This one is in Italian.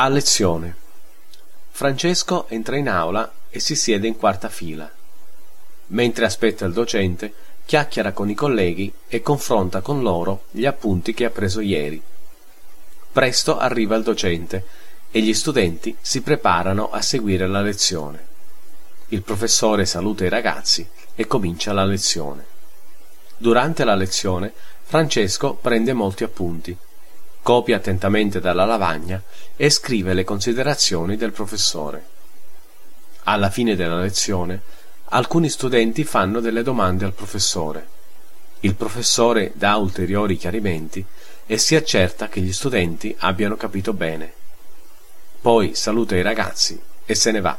A lezione. Francesco entra in aula e si siede in quarta fila. Mentre aspetta il docente, chiacchiera con i colleghi e confronta con loro gli appunti che ha preso ieri. Presto arriva il docente e gli studenti si preparano a seguire la lezione. Il professore saluta i ragazzi e comincia la lezione. Durante la lezione Francesco prende molti appunti copia attentamente dalla lavagna e scrive le considerazioni del professore. Alla fine della lezione, alcuni studenti fanno delle domande al professore. Il professore dà ulteriori chiarimenti e si accerta che gli studenti abbiano capito bene. Poi saluta i ragazzi e se ne va.